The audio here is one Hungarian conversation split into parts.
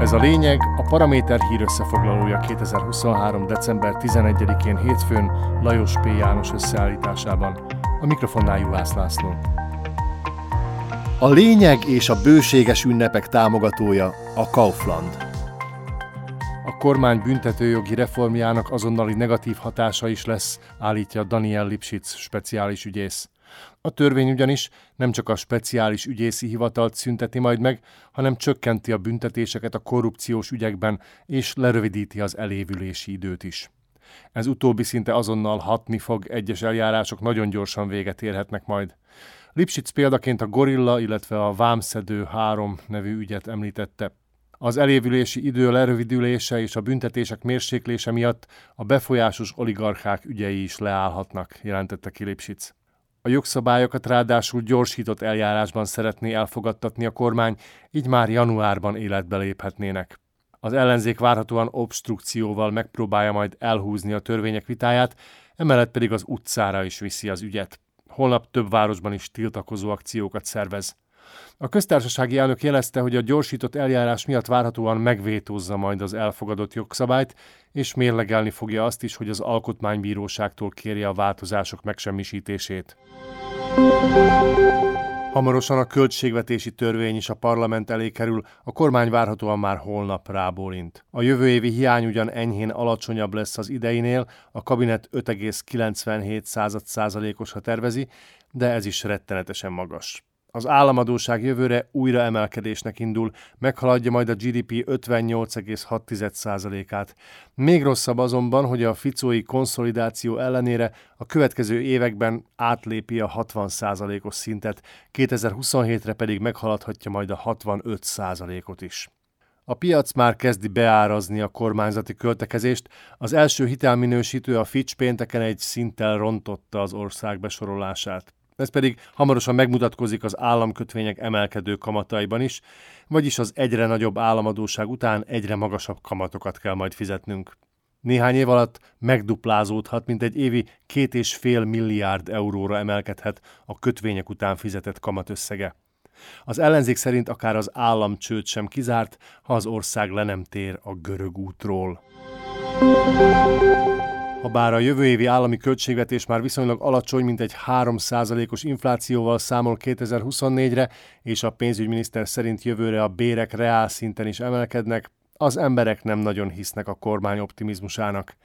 Ez a lényeg, a Paraméter hír összefoglalója 2023. december 11-én hétfőn Lajos P. János összeállításában. A mikrofonnál Juhász László. A lényeg és a bőséges ünnepek támogatója a Kaufland. A kormány büntetőjogi reformjának azonnali negatív hatása is lesz, állítja Daniel Lipschitz, speciális ügyész. A törvény ugyanis nem csak a speciális ügyészi hivatalt szünteti majd meg, hanem csökkenti a büntetéseket a korrupciós ügyekben, és lerövidíti az elévülési időt is. Ez utóbbi szinte azonnal hatni fog, egyes eljárások nagyon gyorsan véget érhetnek majd. Lipschitz példaként a Gorilla, illetve a Vámszedő 3 nevű ügyet említette. Az elévülési idő lerövidülése és a büntetések mérséklése miatt a befolyásos oligarchák ügyei is leállhatnak, jelentette ki Lipschitz. A jogszabályokat ráadásul gyorsított eljárásban szeretné elfogadtatni a kormány, így már januárban életbe léphetnének. Az ellenzék várhatóan obstrukcióval megpróbálja majd elhúzni a törvények vitáját, emellett pedig az utcára is viszi az ügyet. Holnap több városban is tiltakozó akciókat szervez. A köztársasági elnök jelezte, hogy a gyorsított eljárás miatt várhatóan megvétózza majd az elfogadott jogszabályt, és mérlegelni fogja azt is, hogy az alkotmánybíróságtól kérje a változások megsemmisítését. Hamarosan a költségvetési törvény is a parlament elé kerül, a kormány várhatóan már holnap rábólint. A jövő évi hiány ugyan enyhén alacsonyabb lesz az ideinél, a kabinet 5,97 százalékos ha tervezi, de ez is rettenetesen magas. Az államadóság jövőre újra emelkedésnek indul, meghaladja majd a GDP 58,6%-át. Még rosszabb azonban, hogy a ficói konszolidáció ellenére a következő években átlépi a 60%-os szintet, 2027-re pedig meghaladhatja majd a 65%-ot is. A piac már kezdi beárazni a kormányzati költekezést, az első hitelminősítő a Fitch pénteken egy szinttel rontotta az ország besorolását ez pedig hamarosan megmutatkozik az államkötvények emelkedő kamataiban is, vagyis az egyre nagyobb államadóság után egyre magasabb kamatokat kell majd fizetnünk. Néhány év alatt megduplázódhat, mint egy évi két és fél milliárd euróra emelkedhet a kötvények után fizetett kamatösszege. Az ellenzék szerint akár az államcsőd sem kizárt, ha az ország le nem tér a görög útról. Habár a jövő évi állami költségvetés már viszonylag alacsony, mint egy 3%-os inflációval számol 2024-re, és a pénzügyminiszter szerint jövőre a bérek reál szinten is emelkednek, az emberek nem nagyon hisznek a kormány optimizmusának.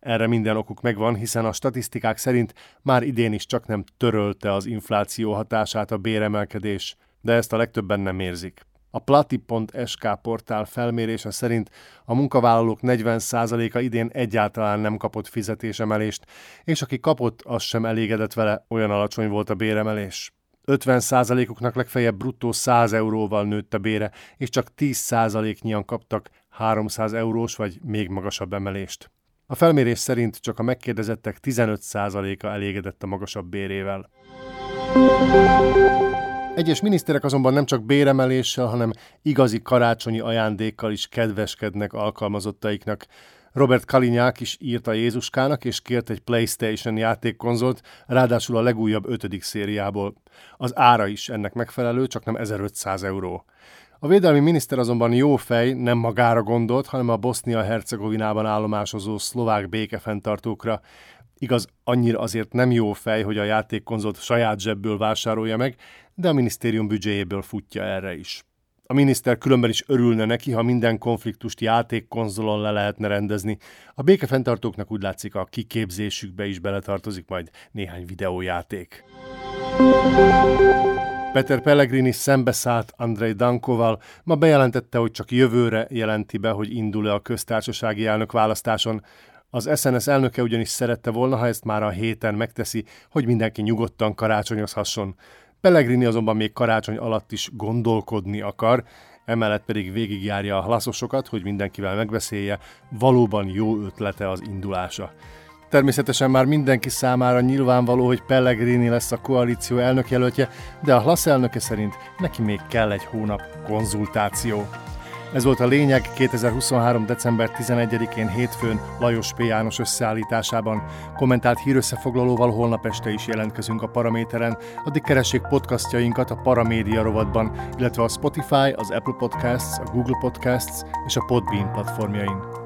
Erre minden okuk megvan, hiszen a statisztikák szerint már idén is csak nem törölte az infláció hatását a béremelkedés, de ezt a legtöbben nem érzik. A plati.sk portál felmérése szerint a munkavállalók 40%-a idén egyáltalán nem kapott fizetésemelést, és aki kapott, az sem elégedett vele, olyan alacsony volt a béremelés. 50%-uknak legfeljebb bruttó 100 euróval nőtt a bére, és csak 10%-nyian kaptak 300 eurós vagy még magasabb emelést. A felmérés szerint csak a megkérdezettek 15%-a elégedett a magasabb bérével. Egyes miniszterek azonban nem csak béremeléssel, hanem igazi karácsonyi ajándékkal is kedveskednek alkalmazottaiknak. Robert Kalinyák is írta Jézuskának, és kért egy PlayStation játékkonzolt, ráadásul a legújabb ötödik szériából. Az ára is ennek megfelelő, csak nem 1500 euró. A védelmi miniszter azonban jó fej, nem magára gondolt, hanem a Bosznia-Hercegovinában állomásozó szlovák békefenntartókra. Igaz, annyira azért nem jó fej, hogy a játékkonzolt saját zsebből vásárolja meg, de a minisztérium büdzséjéből futja erre is. A miniszter különben is örülne neki, ha minden konfliktust játékkonzolon le lehetne rendezni. A békefenntartóknak úgy látszik a kiképzésükbe is beletartozik majd néhány videójáték. Peter Pellegrini szembeszállt Andrei Dankoval, ma bejelentette, hogy csak jövőre jelenti be, hogy indul-e a köztársasági elnök választáson. Az SNS elnöke ugyanis szerette volna, ha ezt már a héten megteszi, hogy mindenki nyugodtan karácsonyozhasson. Pellegrini azonban még karácsony alatt is gondolkodni akar, emellett pedig végigjárja a hlaszosokat, hogy mindenkivel megbeszélje, valóban jó ötlete az indulása. Természetesen már mindenki számára nyilvánvaló, hogy Pellegrini lesz a koalíció elnökjelöltje, de a Hlasz elnöke szerint neki még kell egy hónap konzultáció. Ez volt a lényeg 2023. december 11-én hétfőn Lajos P. János összeállításában. Kommentált hírösszefoglalóval holnap este is jelentkezünk a Paraméteren, addig keressék podcastjainkat a Paramédia rovatban, illetve a Spotify, az Apple Podcasts, a Google Podcasts és a Podbean platformjain.